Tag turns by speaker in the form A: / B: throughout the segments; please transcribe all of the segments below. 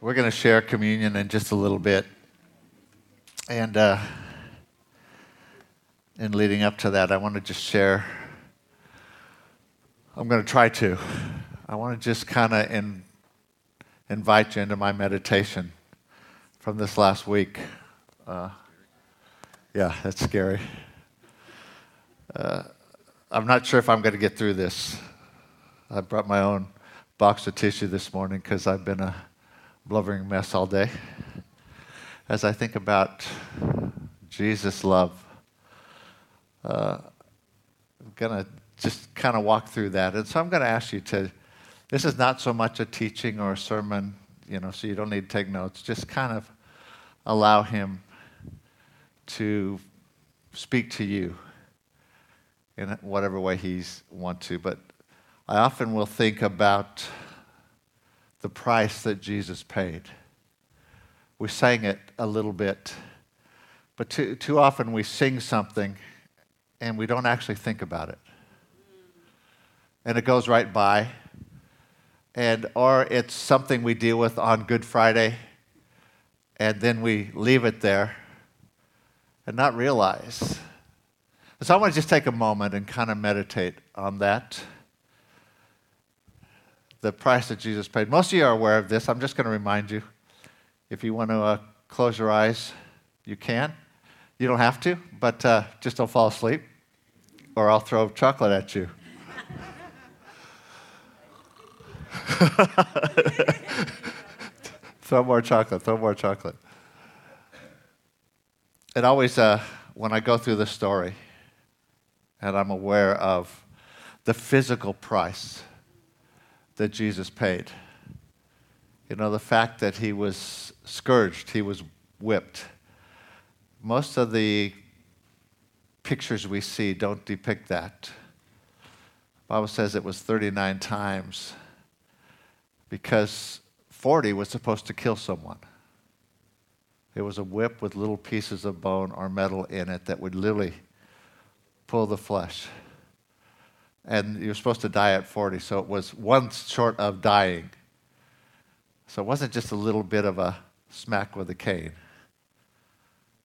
A: We're going to share communion in just a little bit. And uh, in leading up to that, I want to just share. I'm going to try to. I want to just kind of in, invite you into my meditation from this last week. Uh, yeah, that's scary. Uh, I'm not sure if I'm going to get through this. I brought my own box of tissue this morning because I've been a blubbering mess all day. As I think about Jesus' love, uh, I'm going to just kind of walk through that. And so I'm going to ask you to, this is not so much a teaching or a sermon, you know, so you don't need to take notes. Just kind of allow Him to speak to you in whatever way He's want to. But I often will think about the price that Jesus paid. We sang it a little bit, but too, too often we sing something and we don't actually think about it. And it goes right by. And or it's something we deal with on Good Friday and then we leave it there and not realize. So I want to just take a moment and kind of meditate on that the price that Jesus paid. Most of you are aware of this. I'm just going to remind you. If you want to uh, close your eyes, you can. You don't have to, but uh, just don't fall asleep, or I'll throw chocolate at you. throw more chocolate, throw more chocolate. It always, uh, when I go through the story, and I'm aware of the physical price that Jesus paid. You know, the fact that he was scourged, he was whipped. Most of the pictures we see don't depict that. The Bible says it was 39 times because 40 was supposed to kill someone. It was a whip with little pieces of bone or metal in it that would literally pull the flesh and you're supposed to die at 40. So it was one short of dying. So it wasn't just a little bit of a smack with a cane.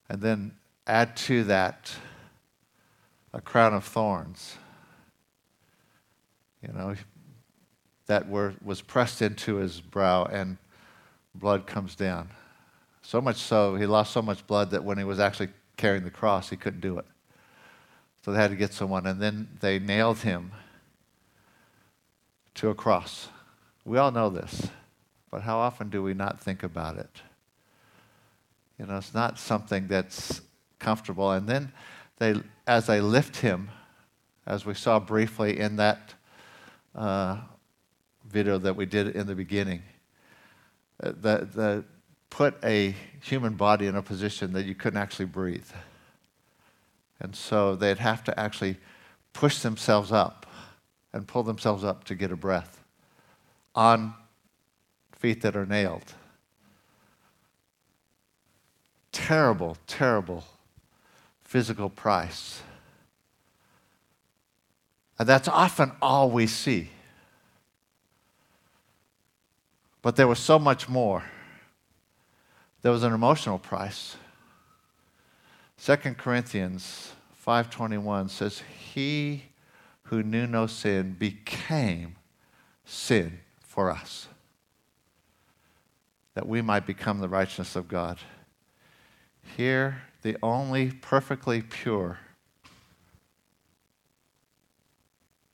A: And then add to that a crown of thorns, you know, that were, was pressed into his brow and blood comes down. So much so, he lost so much blood that when he was actually carrying the cross, he couldn't do it. So they had to get someone, and then they nailed him to a cross. We all know this, but how often do we not think about it? You know, it's not something that's comfortable. And then they, as they lift him, as we saw briefly in that uh, video that we did in the beginning, that, the, the, put a human body in a position that you couldn't actually breathe. And so they'd have to actually push themselves up and pull themselves up to get a breath on feet that are nailed. Terrible, terrible physical price. And that's often all we see. But there was so much more. There was an emotional price. 2 Corinthians 5:21 says he who knew no sin became sin for us that we might become the righteousness of God. Here the only perfectly pure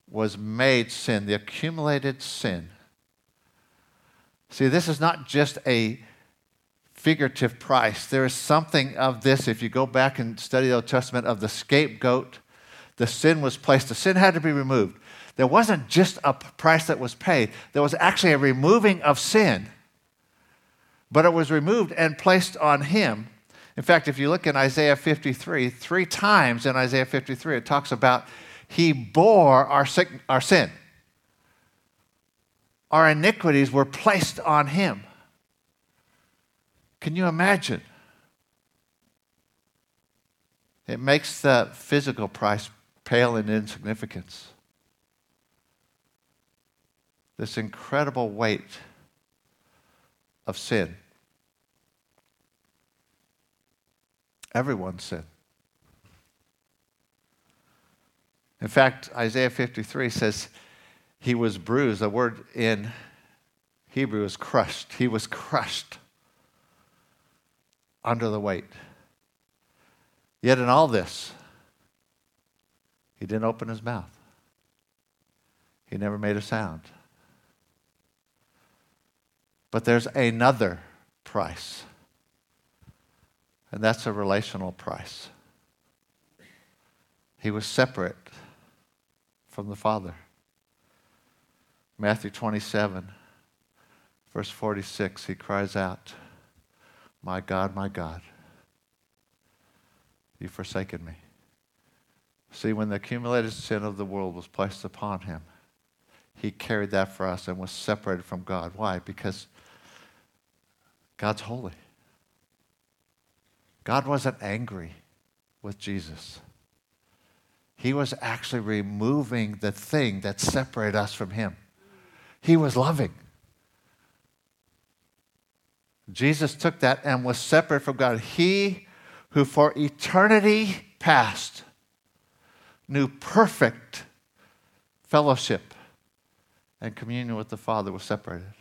A: was made sin, the accumulated sin. See, this is not just a figurative price. There is something of this, if you go back and study the Old Testament, of the scapegoat. The sin was placed, the sin had to be removed. There wasn't just a price that was paid, there was actually a removing of sin. But it was removed and placed on him. In fact, if you look in Isaiah 53, three times in Isaiah 53, it talks about he bore our, sick, our sin. Our iniquities were placed on him. Can you imagine? It makes the physical price pale in insignificance. This incredible weight of sin. Everyone's sin. In fact, Isaiah 53 says he was bruised. The word in Hebrew is crushed. He was crushed under the weight. Yet in all this, he didn't open his mouth. He never made a sound. But there's another price, and that's a relational price. He was separate from the Father. Matthew 27, verse 46, he cries out, My God, my God, you've forsaken me. See, when the accumulated sin of the world was placed upon him, he carried that for us and was separated from God. Why? Because God's holy. God wasn't angry with Jesus. He was actually removing the thing that separated us from Him. He was loving. Jesus took that and was separate from God. He who for eternity past knew perfect fellowship and communion with the Father was separated.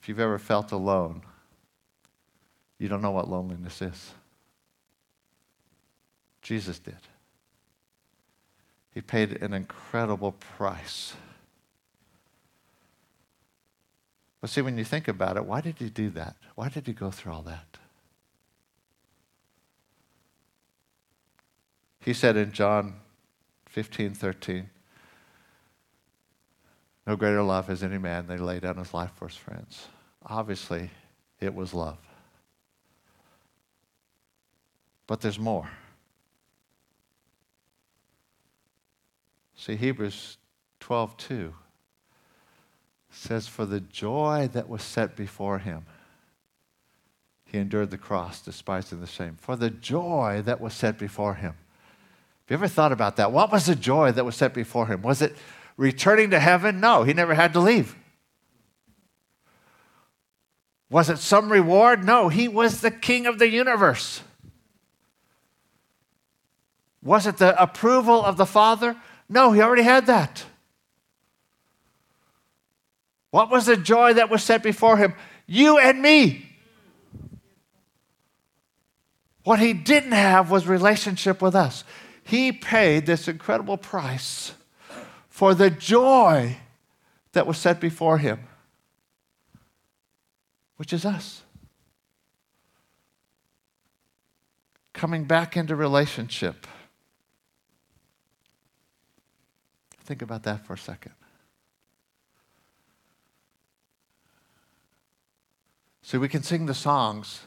A: If you've ever felt alone, you don't know what loneliness is. Jesus did. He paid an incredible price. But see, when you think about it, why did he do that? Why did he go through all that? He said in John 15, 13, No greater love has any man than he lay down his life for his friends. Obviously, it was love. But there's more. See, Hebrews 12 2 says, For the joy that was set before him, he endured the cross, despising the shame. For the joy that was set before him. Have you ever thought about that? What was the joy that was set before him? Was it returning to heaven? No, he never had to leave. Was it some reward? No, he was the king of the universe. Was it the approval of the Father? No, he already had that. What was the joy that was set before him? You and me. What he didn't have was relationship with us. He paid this incredible price for the joy that was set before him, which is us. Coming back into relationship. Think about that for a second. See, we can sing the songs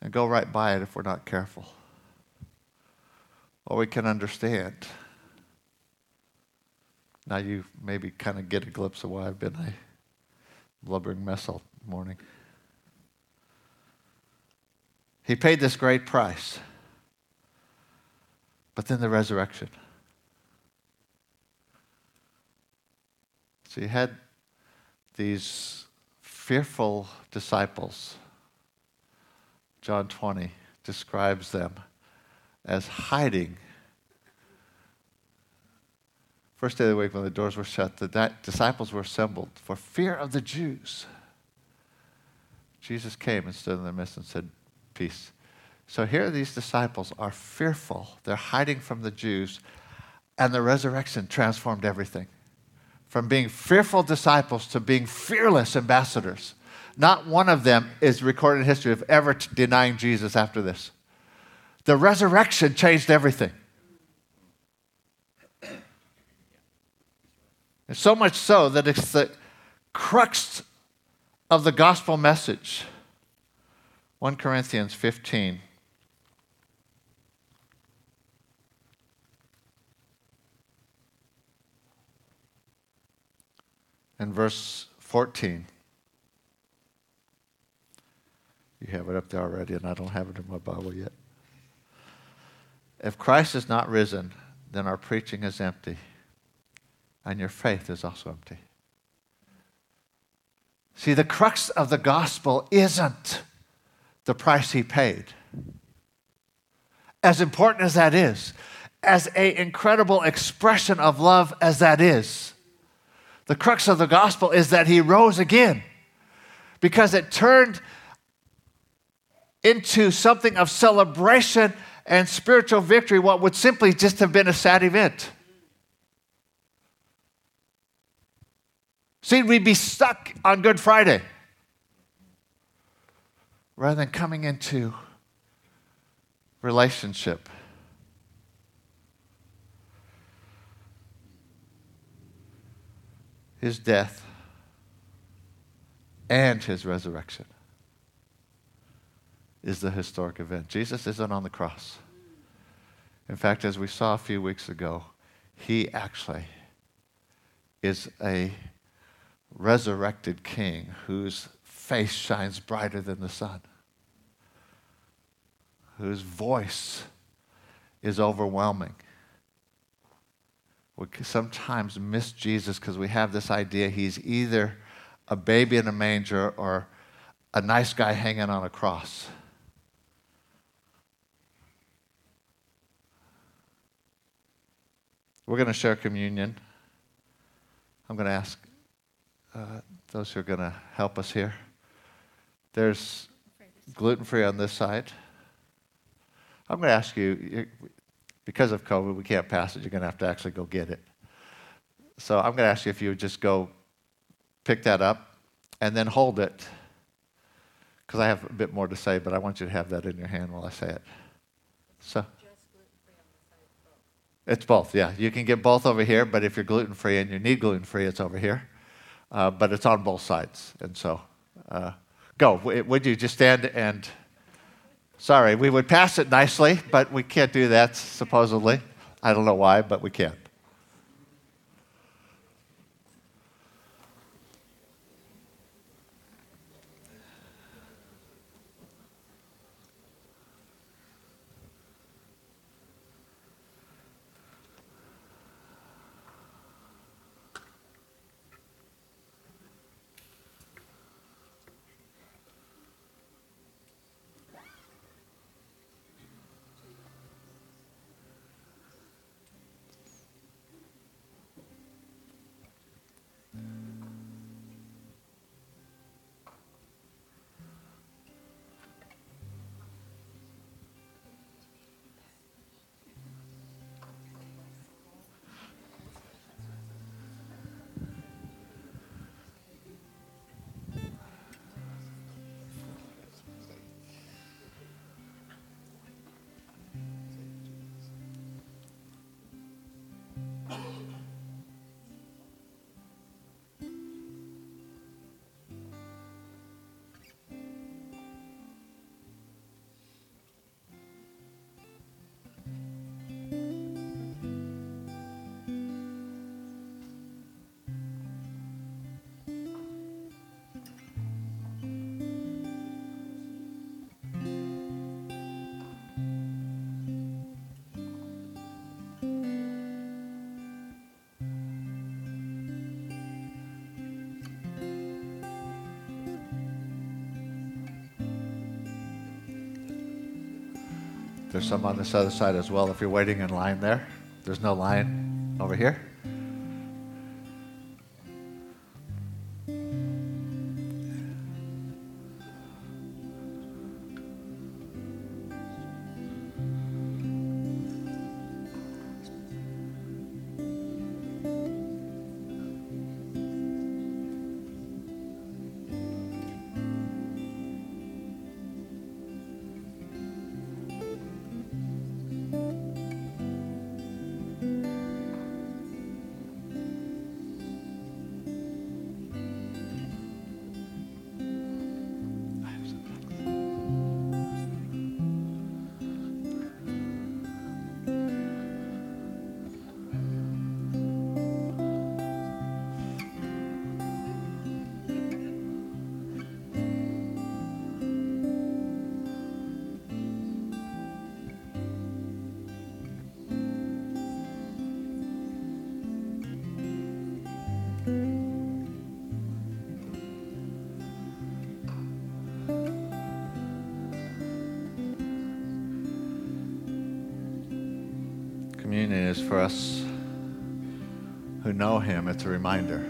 A: and go right by it if we're not careful. Or we can understand. Now you maybe kind of get a glimpse of why I've been a blubbering mess all morning. He paid this great price. But then the resurrection. So you had these fearful disciples. John 20 describes them as hiding. First day of the week, when the doors were shut, the disciples were assembled for fear of the Jews. Jesus came and stood in their midst and said, Peace. So here these disciples are fearful. They're hiding from the Jews, and the resurrection transformed everything from being fearful disciples to being fearless ambassadors. Not one of them is recorded in history of ever t- denying Jesus after this. The resurrection changed everything. And so much so that it's the crux of the gospel message. 1 Corinthians 15 and verse 14. You have it up there already, and I don't have it in my Bible yet. If Christ is not risen, then our preaching is empty, and your faith is also empty. See, the crux of the gospel isn't the price he paid. As important as that is, as an incredible expression of love as that is, the crux of the gospel is that he rose again because it turned into something of celebration and spiritual victory what would simply just have been a sad event. See, we'd be stuck on Good Friday rather than coming into relationship. His death and his resurrection is the historic event. Jesus isn't on the cross. In fact, as we saw a few weeks ago, he actually is a resurrected king whose face shines brighter than the sun, whose voice is overwhelming. We sometimes miss Jesus because we have this idea he's either a baby in a manger or a nice guy hanging on a cross. We're going to share communion. I'm going to ask uh, those who are going to help us here. There's gluten free on this side. I'm going to ask you, because of COVID, we can't pass it. You're going to have to actually go get it. So I'm going to ask you if you would just go pick that up and then hold it. Because I have a bit more to say, but I want you to have that in your hand while I say it. So. It's both, yeah. You can get both over here, but if you're gluten free and you need gluten free, it's over here uh, but it's on both sides. And so, uh, go. Would you just stand and. Sorry, we would pass it nicely, but we can't do that, supposedly. I don't know why, but we can. There's some on this other side as well if you're waiting in line there. There's no line over here. Communion is for us who know Him, it's a reminder.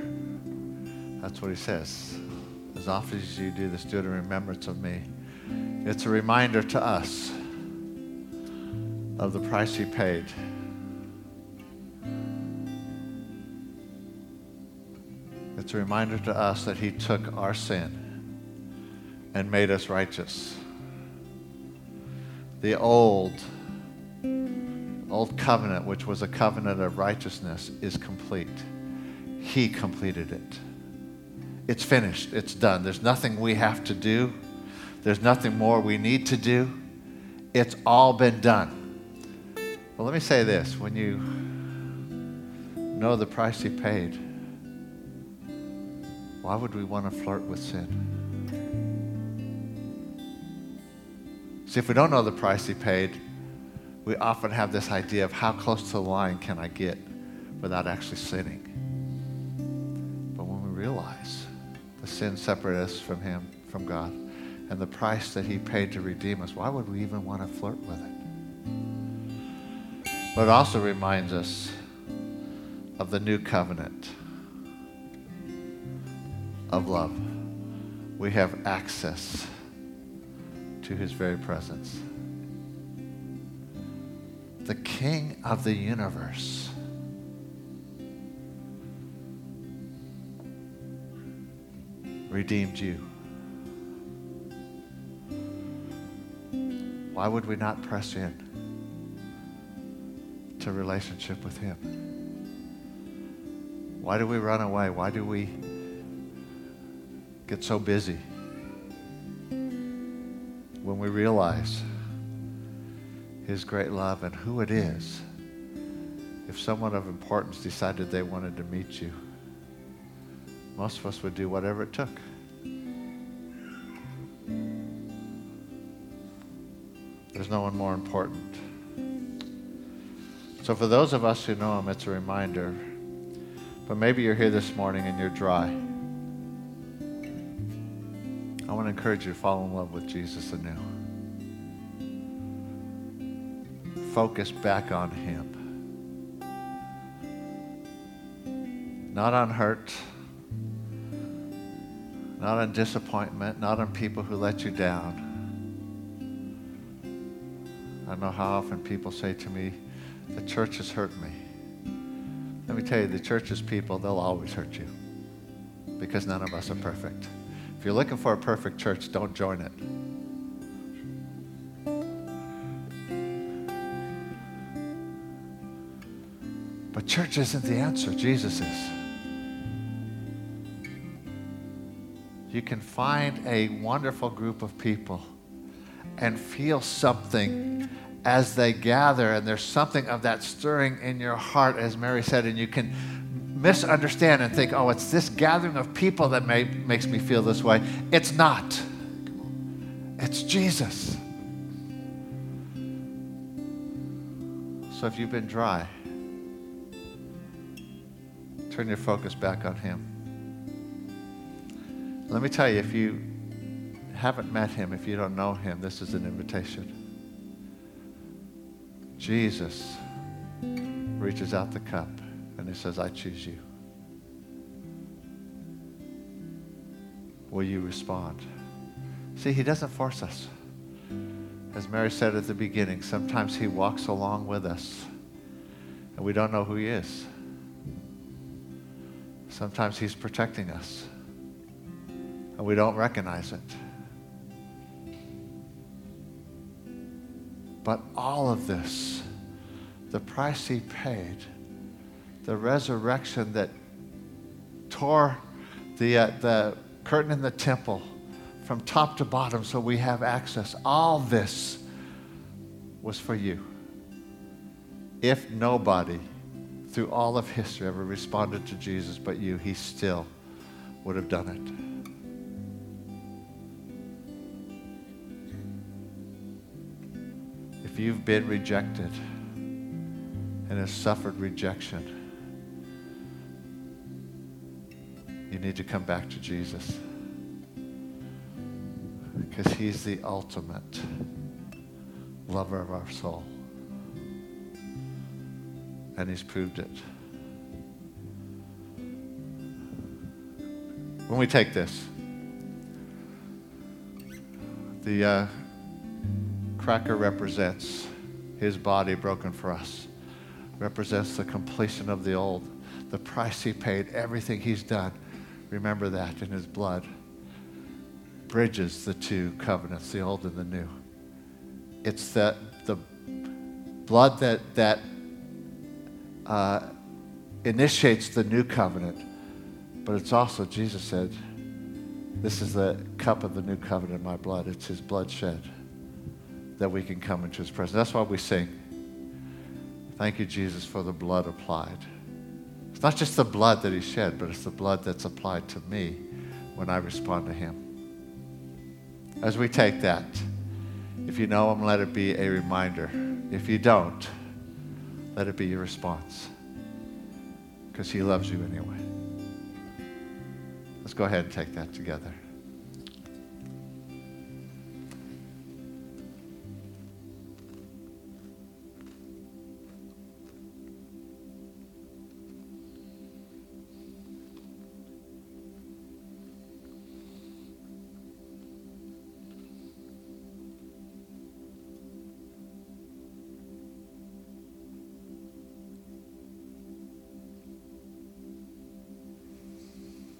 A: That's what He says. As often as you do this, do it in remembrance of me. It's a reminder to us of the price He paid. It's a reminder to us that he took our sin and made us righteous. The old old covenant, which was a covenant of righteousness, is complete. He completed it. It's finished. It's done. There's nothing we have to do. There's nothing more we need to do. It's all been done. Well, let me say this when you know the price he paid, why would we want to flirt with sin? See, if we don't know the price he paid, we often have this idea of how close to the line can I get without actually sinning. But when we realize the sin separated us from him, from God, and the price that he paid to redeem us, why would we even want to flirt with it? But it also reminds us of the new covenant of love. We have access to his very presence. The King of the universe. Redeemed you. Why would we not press in to relationship with Him? Why do we run away? Why do we get so busy? when we realize His great love and who it is, if someone of importance decided they wanted to meet you, most of us would do whatever it took. There's no one more important. So, for those of us who know Him, it's a reminder. But maybe you're here this morning and you're dry. To encourage you to fall in love with Jesus anew. Focus back on Him. Not on hurt, not on disappointment, not on people who let you down. I know how often people say to me, the church has hurt me. Let me tell you, the church's people, they'll always hurt you because none of us are perfect. If you're looking for a perfect church, don't join it. But church isn't the answer, Jesus is. You can find a wonderful group of people and feel something as they gather, and there's something of that stirring in your heart, as Mary said, and you can misunderstand and think, oh, it's this gathering of people that may, makes me feel this way. It's not. It's Jesus. So if you've been dry, turn your focus back on Him. Let me tell you, if you haven't met Him, if you don't know Him, this is an invitation. Jesus reaches out the cup and he says, I choose you. Will you respond? See, he doesn't force us. As Mary said at the beginning, sometimes he walks along with us and we don't know who he is. Sometimes he's protecting us and we don't recognize it. But all of this, the price he paid, the resurrection that tore the, uh, the curtain in the temple from top to bottom so we have access. All this was for you. If nobody through all of history ever responded to Jesus but you, he still would have done it. If you've been rejected and have suffered rejection, you need to come back to Jesus. Because he's the ultimate lover of our soul. and He's proved it. When we take this, the uh, cracker represents His body broken for us, represents the completion of the old, the price He paid, everything He's done. Remember that in His blood. Bridges the two covenants, the old and the new. It's that the blood that, that uh, initiates the new covenant, but it's also, Jesus said, this is the cup of the new covenant in my blood. It's his blood shed that we can come into his presence. That's why we sing. Thank you, Jesus, for the blood applied. It's not just the blood that he shed, but it's the blood that's applied to me when I respond to him. As we take that, if you know him, let it be a reminder. If you don't, let it be your response. Because he loves you anyway. Let's go ahead and take that together.